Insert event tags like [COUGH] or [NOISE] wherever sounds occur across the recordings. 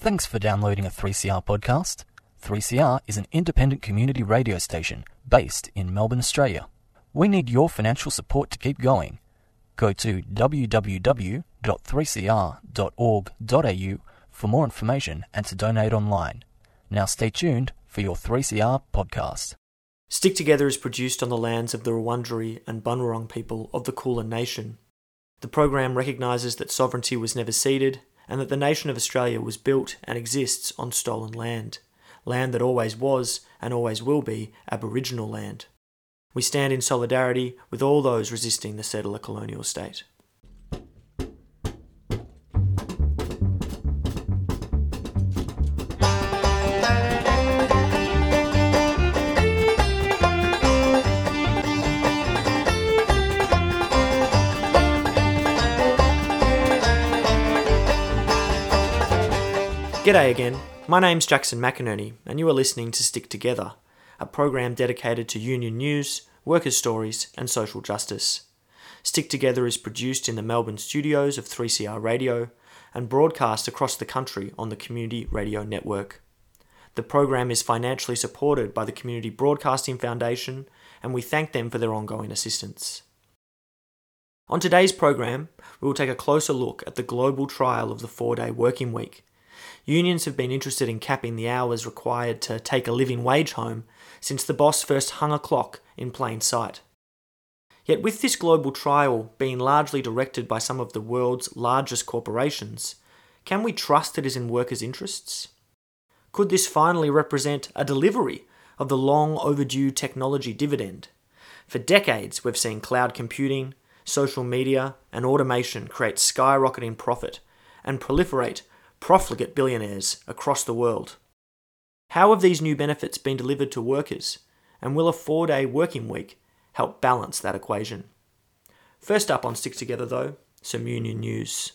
Thanks for downloading a 3CR podcast. 3CR is an independent community radio station based in Melbourne, Australia. We need your financial support to keep going. Go to www.3cr.org.au for more information and to donate online. Now stay tuned for your 3CR podcast. Stick Together is produced on the lands of the Wurundjeri and Bunurong people of the Kulin Nation. The program recognises that sovereignty was never ceded and that the nation of Australia was built and exists on stolen land, land that always was and always will be Aboriginal land. We stand in solidarity with all those resisting the settler colonial state. G'day again. My name's Jackson McInerney, and you are listening to Stick Together, a program dedicated to union news, workers' stories, and social justice. Stick Together is produced in the Melbourne studios of 3CR Radio and broadcast across the country on the Community Radio Network. The program is financially supported by the Community Broadcasting Foundation, and we thank them for their ongoing assistance. On today's program, we will take a closer look at the global trial of the four day working week Unions have been interested in capping the hours required to take a living wage home since the boss first hung a clock in plain sight. Yet, with this global trial being largely directed by some of the world's largest corporations, can we trust it is in workers' interests? Could this finally represent a delivery of the long overdue technology dividend? For decades, we've seen cloud computing, social media, and automation create skyrocketing profit and proliferate profligate billionaires across the world. How have these new benefits been delivered to workers, and will a four day working week help balance that equation? First up on Stick Together, though, some union news.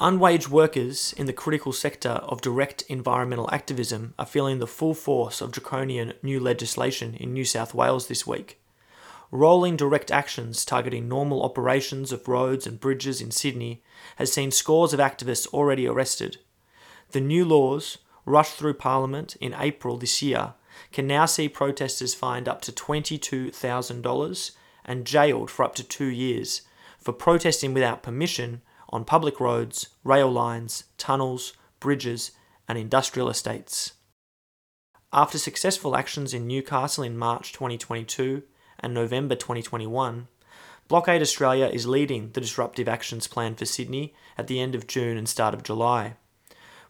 Unwaged workers in the critical sector of direct environmental activism are feeling the full force of draconian new legislation in New South Wales this week rolling direct actions targeting normal operations of roads and bridges in Sydney has seen scores of activists already arrested. The new laws, rushed through Parliament in April this year, can now see protesters fined up to $22,000 and jailed for up to two years for protesting without permission on public roads, rail lines, tunnels, bridges, and industrial estates. After successful actions in Newcastle in March 2022 and November 2021, Blockade Australia is leading the disruptive actions plan for Sydney at the end of June and start of July.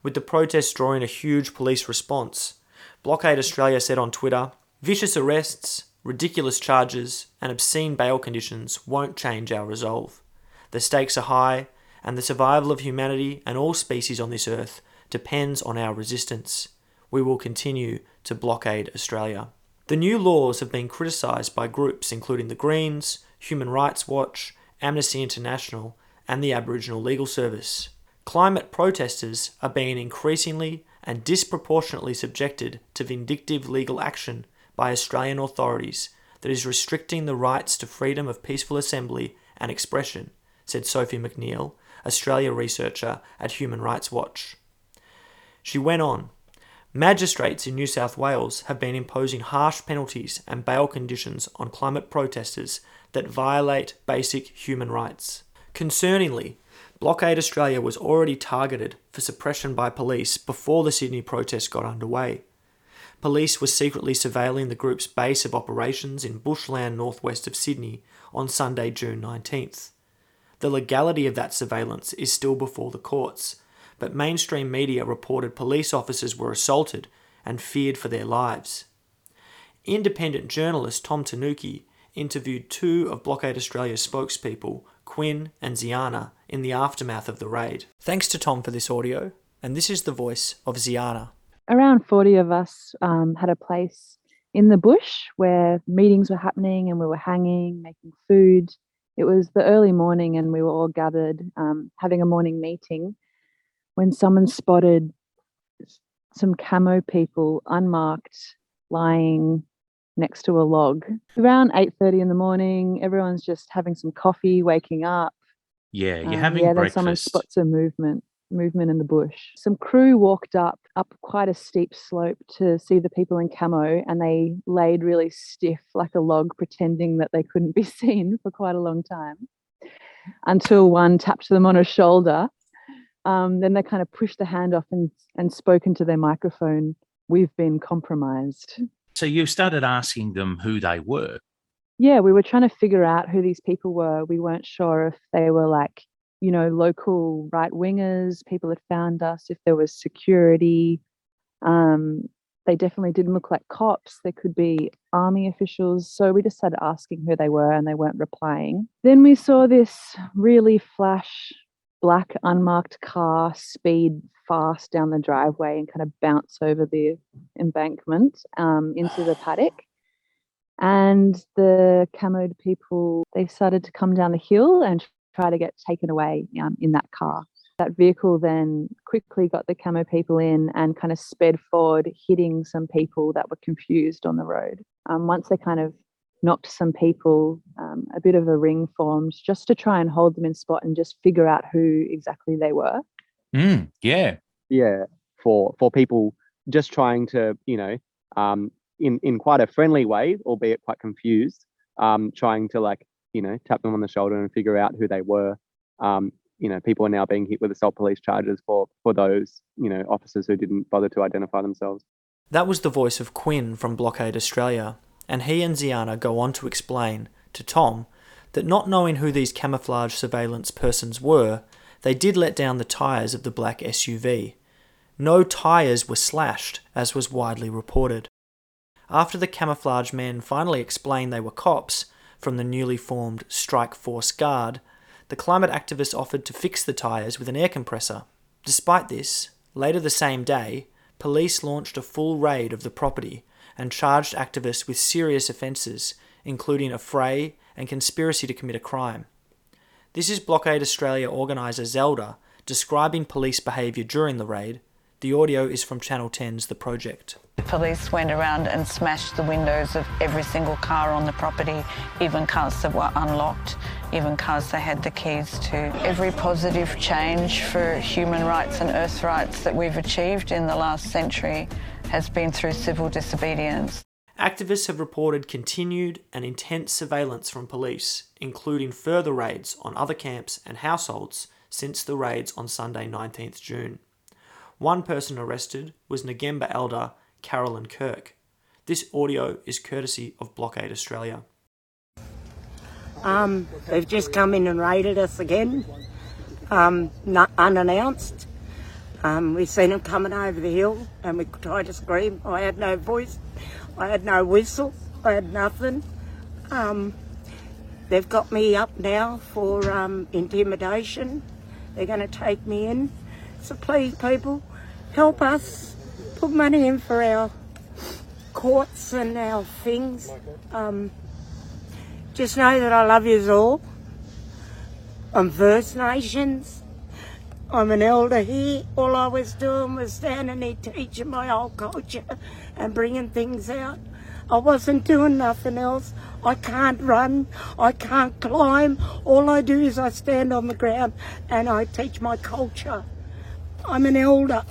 With the protests drawing a huge police response, Blockade Australia said on Twitter vicious arrests, ridiculous charges, and obscene bail conditions won't change our resolve. The stakes are high, and the survival of humanity and all species on this earth depends on our resistance. We will continue to blockade Australia. The new laws have been criticised by groups including the Greens, Human Rights Watch, Amnesty International, and the Aboriginal Legal Service. Climate protesters are being increasingly and disproportionately subjected to vindictive legal action by Australian authorities that is restricting the rights to freedom of peaceful assembly and expression, said Sophie McNeill, Australia researcher at Human Rights Watch. She went on Magistrates in New South Wales have been imposing harsh penalties and bail conditions on climate protesters that violate basic human rights. Concerningly, Blockade Australia was already targeted for suppression by police before the Sydney protests got underway. Police were secretly surveilling the group's base of operations in bushland northwest of Sydney on Sunday, June 19th. The legality of that surveillance is still before the courts, but mainstream media reported police officers were assaulted and feared for their lives. Independent journalist Tom Tanuki interviewed two of Blockade Australia's spokespeople, Quinn and Ziana, in the aftermath of the raid. Thanks to Tom for this audio, and this is the voice of Ziana. Around 40 of us um, had a place in the bush where meetings were happening and we were hanging, making food. It was the early morning and we were all gathered um, having a morning meeting when someone spotted some camo people unmarked lying next to a log. Around 8:30 in the morning, everyone's just having some coffee, waking up. Yeah, you're Um, having yeah, then someone spots a movement movement in the bush. Some crew walked up up quite a steep slope to see the people in camo and they laid really stiff like a log pretending that they couldn't be [LAUGHS] seen for quite a long time until one tapped them on a shoulder. Um, then they kind of pushed the hand off and, and spoke into their microphone, We've been compromised. So you started asking them who they were. yeah, we were trying to figure out who these people were. We weren't sure if they were like, you know, local right wingers, people had found us, if there was security. Um, they definitely didn't look like cops. There could be army officials. So we just started asking who they were and they weren't replying. Then we saw this really flash black unmarked car speed fast down the driveway and kind of bounce over the embankment um, into the paddock. And the camoed people they started to come down the hill and try to get taken away um, in that car. That vehicle then quickly got the camo people in and kind of sped forward hitting some people that were confused on the road. Um, once they kind of knocked some people um, a bit of a ring formed just to try and hold them in spot and just figure out who exactly they were. Mm, yeah. yeah for for people just trying to you know um in in quite a friendly way albeit quite confused um trying to like you know tap them on the shoulder and figure out who they were. Um you know people are now being hit with assault police charges for for those you know officers who didn't bother to identify themselves. That was the voice of Quinn from Blockade Australia, and he and Ziana go on to explain to Tom that not knowing who these camouflage surveillance persons were, they did let down the tyres of the black SUV. No tyres were slashed, as was widely reported. After the camouflage men finally explained they were cops from the newly formed Strike Force Guard, the climate activists offered to fix the tyres with an air compressor. Despite this, later the same day, police launched a full raid of the property and charged activists with serious offences, including affray and conspiracy to commit a crime. This is Blockade Australia organiser Zelda describing police behaviour during the raid. The audio is from Channel 10's The Project. Police went around and smashed the windows of every single car on the property, even cars that were unlocked, even cars they had the keys to. Every positive change for human rights and earth rights that we've achieved in the last century has been through civil disobedience. Activists have reported continued and intense surveillance from police, including further raids on other camps and households since the raids on Sunday 19th June. One person arrested was Ngemba elder Carolyn Kirk. This audio is courtesy of Blockade Australia. Um, they've just come in and raided us again, um, not unannounced. Um, we seen them coming over the hill, and we tried to scream. I had no voice, I had no whistle, I had nothing. Um, they've got me up now for um, intimidation. They're going to take me in. So please, people, help us. Put money in for our courts and our things. Um, just know that I love you all. I'm First Nations. I'm an elder here. All I was doing was standing here teaching my old culture and bringing things out. I wasn't doing nothing else. I can't run. I can't climb. All I do is I stand on the ground and I teach my culture. I'm an elder.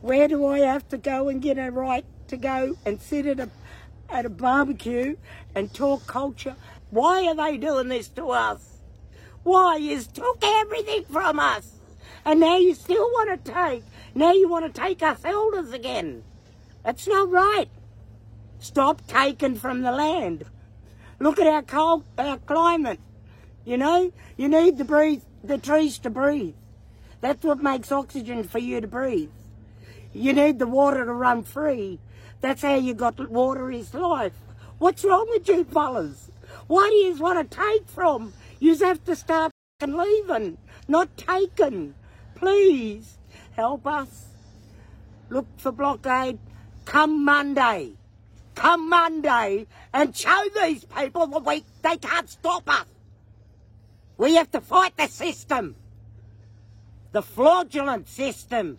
Where do I have to go and get a right to go and sit at a at a barbecue and talk culture? Why are they doing this to us? Why you took everything from us, and now you still want to take? Now you want to take us elders again? That's not right. Stop taking from the land. Look at our cold, our climate. You know, you need to breathe the trees to breathe. That's what makes oxygen for you to breathe. You need the water to run free. That's how you got water is life. What's wrong with you fellas? Why do you want to take from? You have to start leaving, not taking. Please help us. Look for blockade. Come Monday. Come Monday and show these people that we they can't stop us. We have to fight the system. The fraudulent system.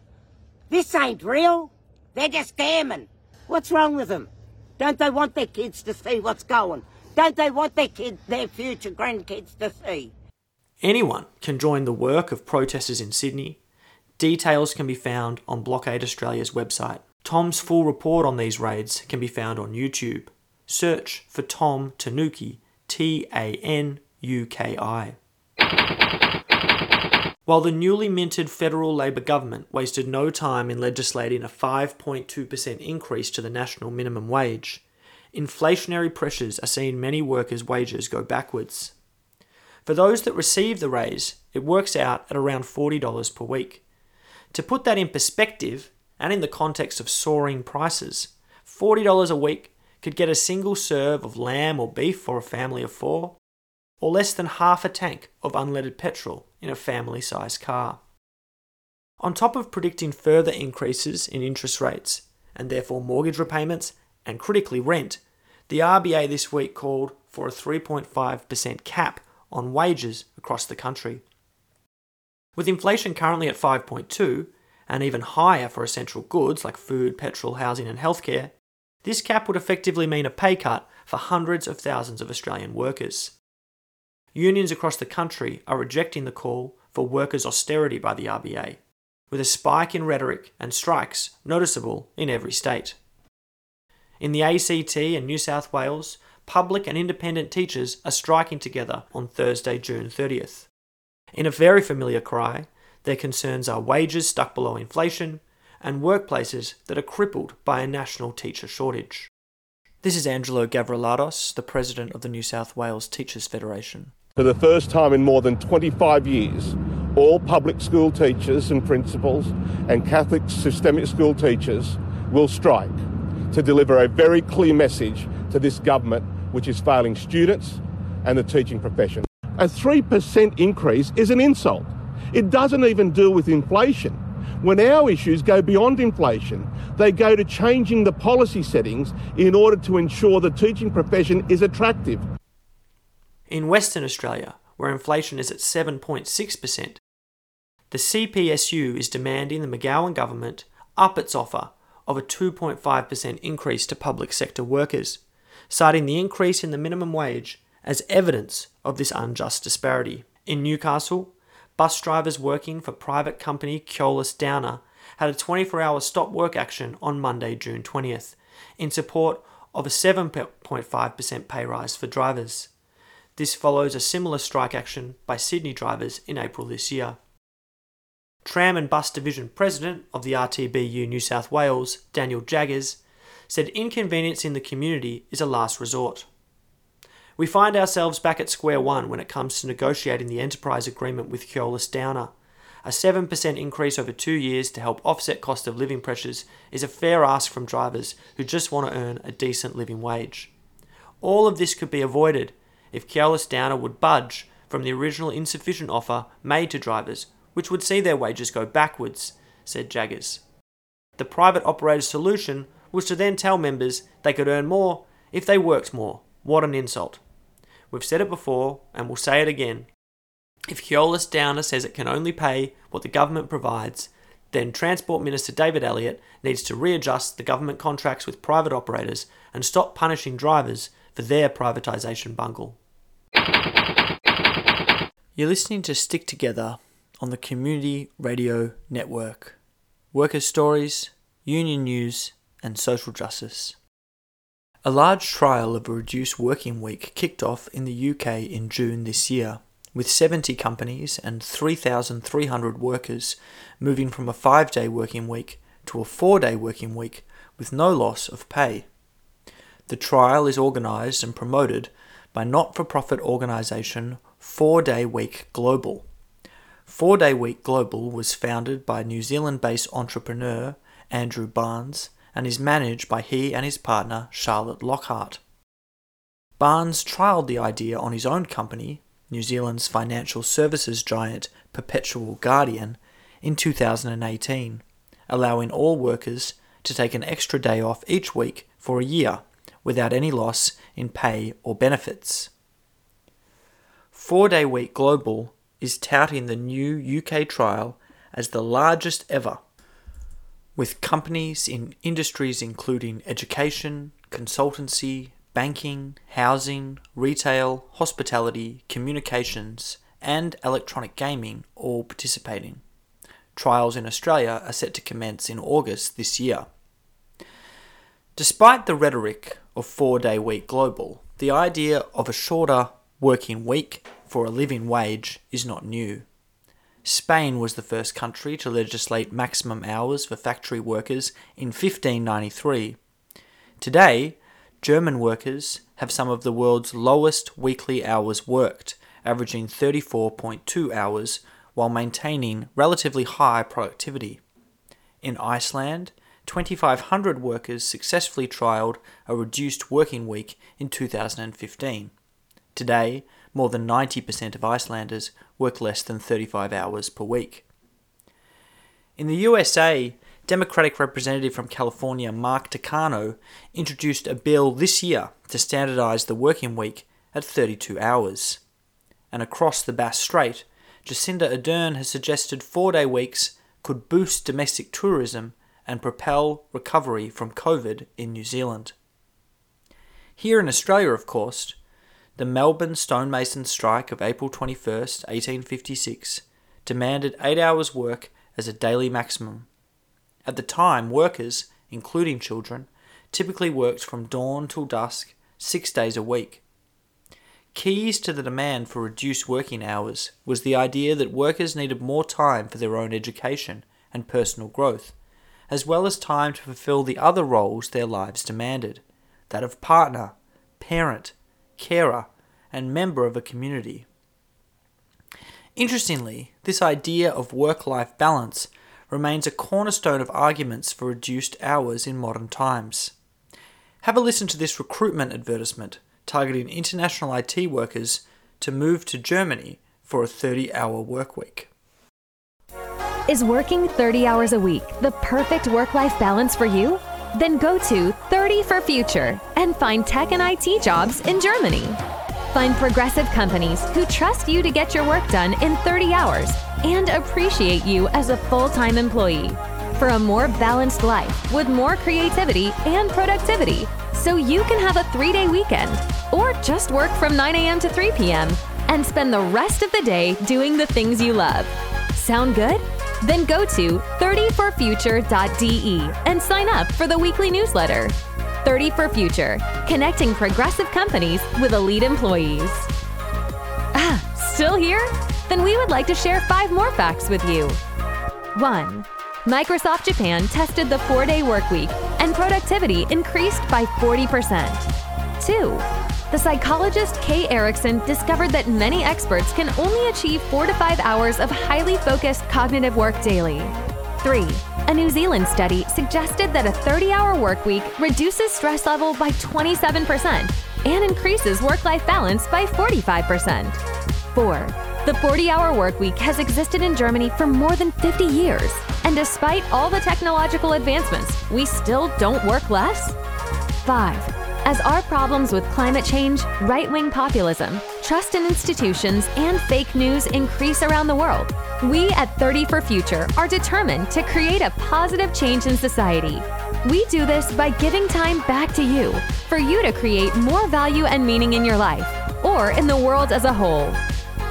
This ain't real. They're just scamming. What's wrong with them? Don't they want their kids to see what's going? Don't they want their kids, their future grandkids to see? Anyone can join the work of protesters in Sydney. Details can be found on Blockade Australia's website. Tom's full report on these raids can be found on YouTube. Search for Tom Tanuki, T A N U K I. While the newly minted federal Labor government wasted no time in legislating a 5.2% increase to the national minimum wage, inflationary pressures are seeing many workers' wages go backwards. For those that receive the raise, it works out at around $40 per week. To put that in perspective, and in the context of soaring prices, $40 a week could get a single serve of lamb or beef for a family of four, or less than half a tank of unleaded petrol in a family sized car. On top of predicting further increases in interest rates, and therefore mortgage repayments, and critically rent, the RBA this week called for a 3.5% cap on wages across the country. With inflation currently at 5.2 and even higher for essential goods like food, petrol, housing and healthcare, this cap would effectively mean a pay cut for hundreds of thousands of Australian workers. Unions across the country are rejecting the call for workers' austerity by the RBA, with a spike in rhetoric and strikes noticeable in every state. In the ACT and New South Wales, public and independent teachers are striking together on Thursday, June 30th. In a very familiar cry, their concerns are wages stuck below inflation and workplaces that are crippled by a national teacher shortage. This is Angelo Gavrielatos, the president of the New South Wales Teachers Federation. For the first time in more than 25 years, all public school teachers and principals and Catholic systemic school teachers will strike to deliver a very clear message to this government, which is failing students and the teaching profession. A 3% increase is an insult. It doesn't even deal with inflation. When our issues go beyond inflation, they go to changing the policy settings in order to ensure the teaching profession is attractive. In Western Australia, where inflation is at 7.6%, the CPSU is demanding the McGowan government up its offer of a 2.5% increase to public sector workers, citing the increase in the minimum wage as evidence of this unjust disparity. In Newcastle, bus drivers working for private company Keolis Downer had a 24 hour stop work action on Monday, June 20th, in support of a 7.5% pay rise for drivers. This follows a similar strike action by Sydney drivers in April this year. Tram and Bus Division President of the RTBU New South Wales, Daniel Jaggers, said inconvenience in the community is a last resort. We find ourselves back at square one when it comes to negotiating the enterprise agreement with Keolis Downer. A 7% increase over two years to help offset cost of living pressures is a fair ask from drivers who just want to earn a decent living wage. All of this could be avoided if Keolis Downer would budge from the original insufficient offer made to drivers which would see their wages go backwards, said Jaggers. The private operator's solution was to then tell members they could earn more if they worked more. What an insult. We've said it before, and we'll say it again. If Keolis Downer says it can only pay what the government provides, then Transport Minister David Elliott needs to readjust the government contracts with private operators and stop punishing drivers for their privatisation bungle. You're listening to Stick Together on the Community Radio Network. Workers' stories, union news, and social justice. A large trial of a reduced working week kicked off in the UK in June this year, with 70 companies and 3,300 workers moving from a five day working week to a four day working week with no loss of pay. The trial is organised and promoted by not for profit organisation Four Day Week Global. Four Day Week Global was founded by New Zealand based entrepreneur Andrew Barnes and is managed by he and his partner Charlotte Lockhart. Barnes trialled the idea on his own company, New Zealand's financial services giant Perpetual Guardian, in 2018, allowing all workers to take an extra day off each week for a year without any loss in pay or benefits. Four Day Week Global is touting the new UK trial as the largest ever, with companies in industries including education, consultancy, banking, housing, retail, hospitality, communications, and electronic gaming all participating. Trials in Australia are set to commence in August this year. Despite the rhetoric of four day week global, the idea of a shorter working week for a living wage is not new. Spain was the first country to legislate maximum hours for factory workers in 1593. Today, German workers have some of the world's lowest weekly hours worked, averaging 34.2 hours, while maintaining relatively high productivity. In Iceland, 2,500 workers successfully trialled a reduced working week in 2015. Today, more than 90% of Icelanders work less than 35 hours per week. In the USA, Democratic Representative from California Mark Takano introduced a bill this year to standardize the working week at 32 hours. And across the Bass Strait, Jacinda Ardern has suggested four day weeks could boost domestic tourism and propel recovery from COVID in New Zealand. Here in Australia, of course, the Melbourne stonemason strike of April 21st, 1856, demanded eight hours' work as a daily maximum. At the time, workers, including children, typically worked from dawn till dusk, six days a week. Keys to the demand for reduced working hours was the idea that workers needed more time for their own education and personal growth, as well as time to fulfill the other roles their lives demanded that of partner, parent, carer, and member of a community. Interestingly, this idea of work life balance remains a cornerstone of arguments for reduced hours in modern times. Have a listen to this recruitment advertisement targeting international IT workers to move to Germany for a 30 hour workweek. Is working 30 hours a week the perfect work life balance for you? Then go to 30 for Future and find tech and IT jobs in Germany. Find progressive companies who trust you to get your work done in 30 hours and appreciate you as a full time employee for a more balanced life with more creativity and productivity so you can have a three day weekend or just work from 9 a.m. to 3 p.m. and spend the rest of the day doing the things you love. Sound good? Then go to 30forfuture.de and sign up for the weekly newsletter. 30 for Future, connecting progressive companies with elite employees. Ah, still here? Then we would like to share five more facts with you. 1. Microsoft Japan tested the four day workweek and productivity increased by 40%. 2. The psychologist Kay Ericsson discovered that many experts can only achieve four to five hours of highly focused cognitive work daily. 3. A New Zealand study suggested that a 30 hour workweek reduces stress level by 27% and increases work life balance by 45%. 4. The 40 hour workweek has existed in Germany for more than 50 years, and despite all the technological advancements, we still don't work less? 5. As our problems with climate change, right wing populism, trust in institutions, and fake news increase around the world, we at 30 for Future are determined to create a positive change in society. We do this by giving time back to you, for you to create more value and meaning in your life, or in the world as a whole.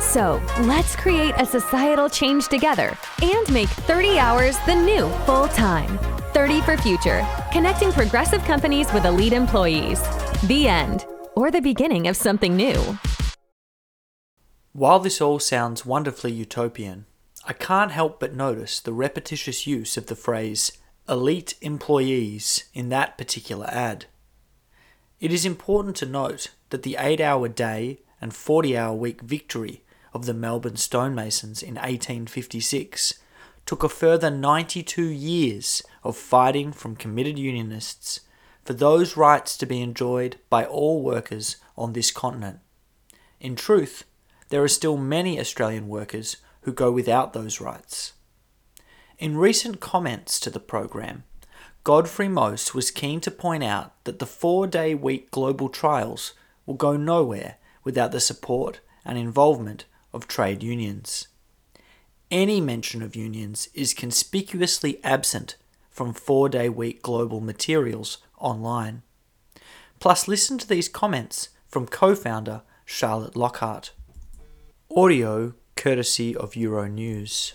So, let's create a societal change together and make 30 hours the new full time. 30 for Future, connecting progressive companies with elite employees. The end, or the beginning of something new. While this all sounds wonderfully utopian, I can't help but notice the repetitious use of the phrase elite employees in that particular ad. It is important to note that the 8 hour day and 40 hour week victory of the Melbourne stonemasons in 1856 took a further 92 years of fighting from committed unionists for those rights to be enjoyed by all workers on this continent. In truth, there are still many Australian workers who go without those rights. In recent comments to the program, Godfrey Moase was keen to point out that the four day week global trials will go nowhere without the support and involvement of trade unions. Any mention of unions is conspicuously absent from four day week global materials online. Plus, listen to these comments from co founder Charlotte Lockhart. Audio courtesy of Euronews.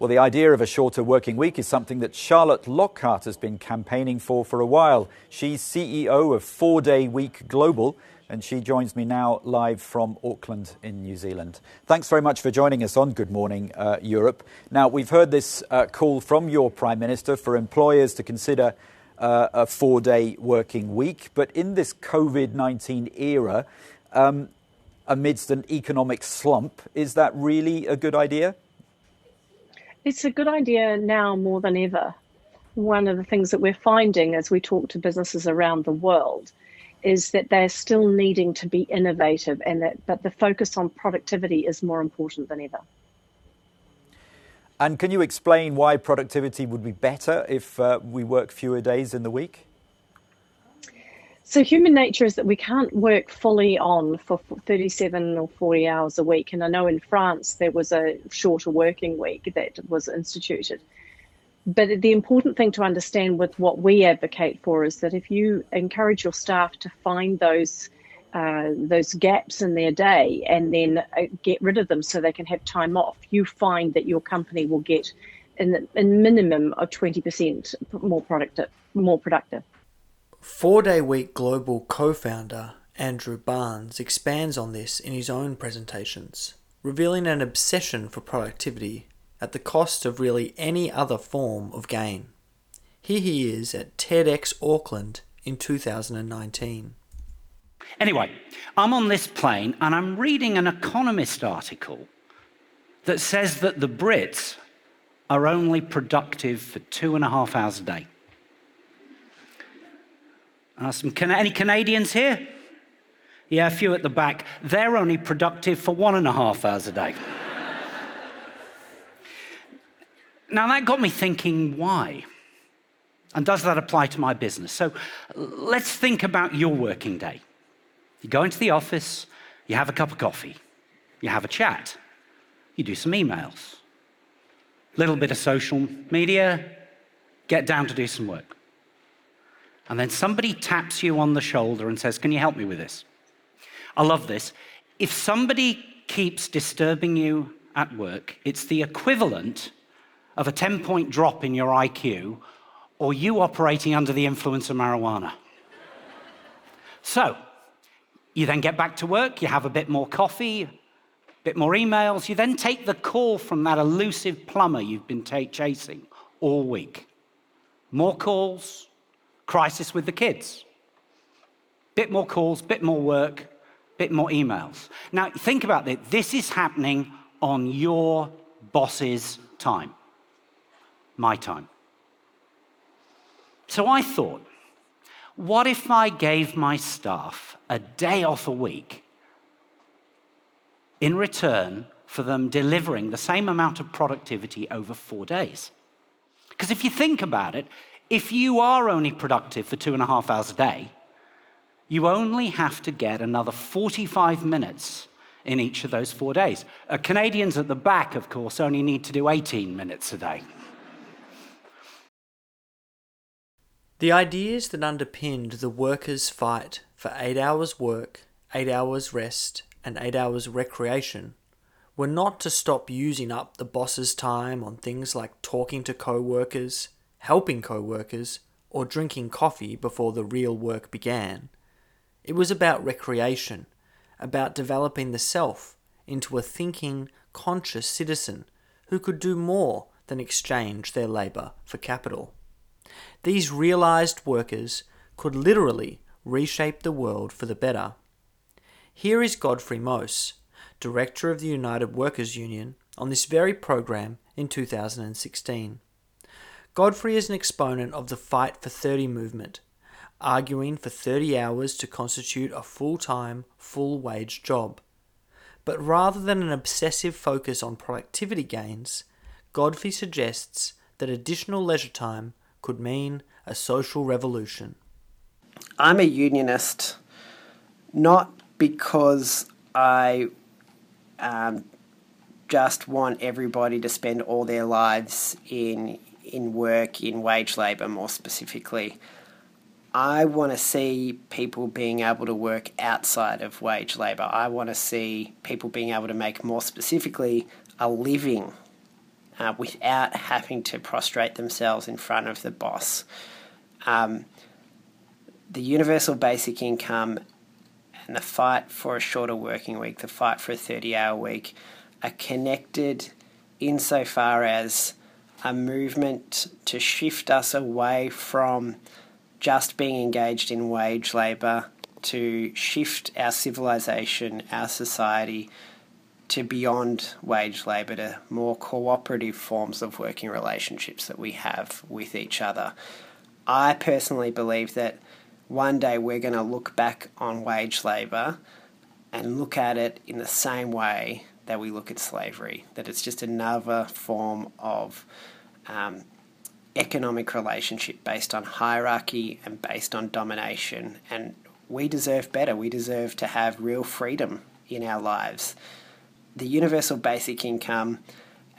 Well, the idea of a shorter working week is something that Charlotte Lockhart has been campaigning for for a while. She's CEO of Four Day Week Global, and she joins me now live from Auckland in New Zealand. Thanks very much for joining us on Good Morning uh, Europe. Now, we've heard this uh, call from your Prime Minister for employers to consider uh, a four day working week, but in this COVID 19 era, um, amidst an economic slump, is that really a good idea? It's a good idea now more than ever. One of the things that we're finding as we talk to businesses around the world is that they're still needing to be innovative and that but the focus on productivity is more important than ever. And can you explain why productivity would be better if uh, we work fewer days in the week? So, human nature is that we can't work fully on for 37 or 40 hours a week. And I know in France there was a shorter working week that was instituted. But the important thing to understand with what we advocate for is that if you encourage your staff to find those uh, those gaps in their day and then uh, get rid of them so they can have time off, you find that your company will get in a minimum of 20% more productive. More productive. Four Day Week Global co founder Andrew Barnes expands on this in his own presentations, revealing an obsession for productivity at the cost of really any other form of gain. Here he is at TEDx Auckland in 2019. Anyway, I'm on this plane and I'm reading an Economist article that says that the Brits are only productive for two and a half hours a day. Uh, some, any Canadians here? Yeah, a few at the back. They're only productive for one and a half hours a day. Now, that got me thinking why? And does that apply to my business? So let's think about your working day. You go into the office, you have a cup of coffee, you have a chat, you do some emails, little bit of social media, get down to do some work and then somebody taps you on the shoulder and says, Can you help me with this? I love this. If somebody keeps disturbing you at work, it's the equivalent of a 10 point drop in your IQ or you operating under the influence of marijuana. So, you then get back to work, you have a bit more coffee, a bit more emails, you then take the call from that elusive plumber you've been t- chasing all week. More calls, crisis with the kids. Bit more calls, bit more work, bit more emails. Now, think about this. This is happening on your boss's time, my time. So I thought, what if I gave my staff a day off a week in return for them delivering the same amount of productivity over four days? Because if you think about it, if you are only productive for two and a half hours a day, you only have to get another 45 minutes in each of those four days. Uh, Canadians at the back, of course, only need to do 18 minutes a day. The ideas that underpinned the workers' fight for eight hours work, eight hours rest, and eight hours recreation were not to stop using up the boss's time on things like talking to co workers, helping co workers, or drinking coffee before the real work began. It was about recreation, about developing the self into a thinking, conscious citizen who could do more than exchange their labour for capital. These realised workers could literally reshape the world for the better. Here is Godfrey Moase, Director of the United Workers Union, on this very program in 2016. Godfrey is an exponent of the Fight for 30 movement, arguing for 30 hours to constitute a full time, full wage job. But rather than an obsessive focus on productivity gains, Godfrey suggests that additional leisure time could mean a social revolution. I'm a unionist not because I um, just want everybody to spend all their lives in in work in wage labour more specifically. I want to see people being able to work outside of wage labour. I want to see people being able to make more specifically a living uh, without having to prostrate themselves in front of the boss. Um, the universal basic income and the fight for a shorter working week, the fight for a 30 hour week, are connected insofar as a movement to shift us away from just being engaged in wage labour, to shift our civilization, our society to beyond wage labour, to more cooperative forms of working relationships that we have with each other. I personally believe that one day we're going to look back on wage labour and look at it in the same way that we look at slavery, that it's just another form of um, economic relationship based on hierarchy and based on domination. And we deserve better. We deserve to have real freedom in our lives. The universal basic income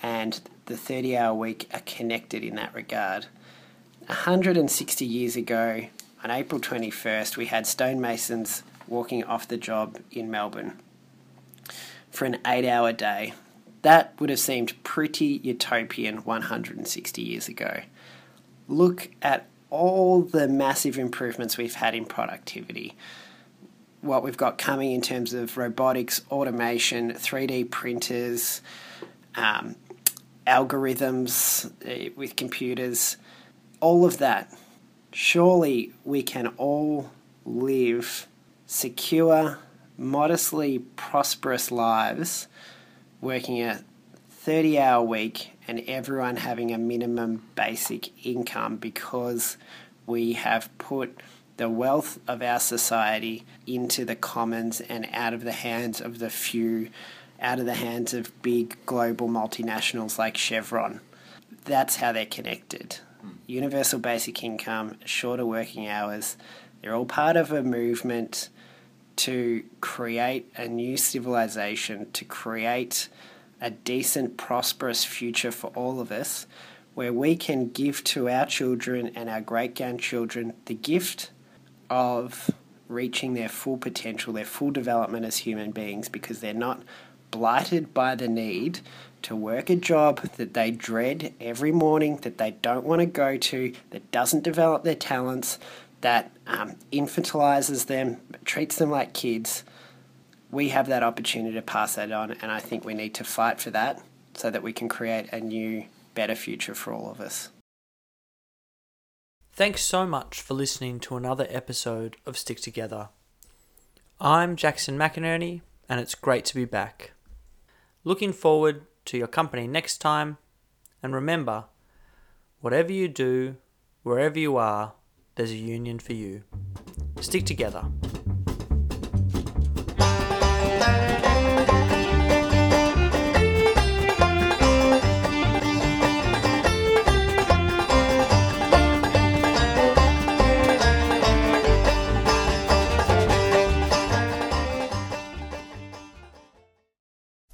and the 30 hour week are connected in that regard. 160 years ago, on April 21st, we had stonemasons walking off the job in Melbourne for an eight hour day. That would have seemed pretty utopian 160 years ago. Look at all the massive improvements we've had in productivity. What we've got coming in terms of robotics, automation, 3D printers, um, algorithms uh, with computers, all of that. Surely we can all live secure, modestly prosperous lives working a 30 hour week and everyone having a minimum basic income because we have put the wealth of our society into the commons and out of the hands of the few, out of the hands of big global multinationals like Chevron. That's how they're connected. Hmm. Universal basic income, shorter working hours, they're all part of a movement to create a new civilization, to create a decent, prosperous future for all of us, where we can give to our children and our great grandchildren the gift of reaching their full potential, their full development as human beings, because they're not blighted by the need to work a job that they dread every morning, that they don't want to go to, that doesn't develop their talents, that um, infantilizes them, treats them like kids. We have that opportunity to pass that on, and I think we need to fight for that so that we can create a new, better future for all of us. Thanks so much for listening to another episode of Stick Together. I'm Jackson McInerney, and it's great to be back. Looking forward to your company next time, and remember, whatever you do, wherever you are, there's a union for you. Stick together.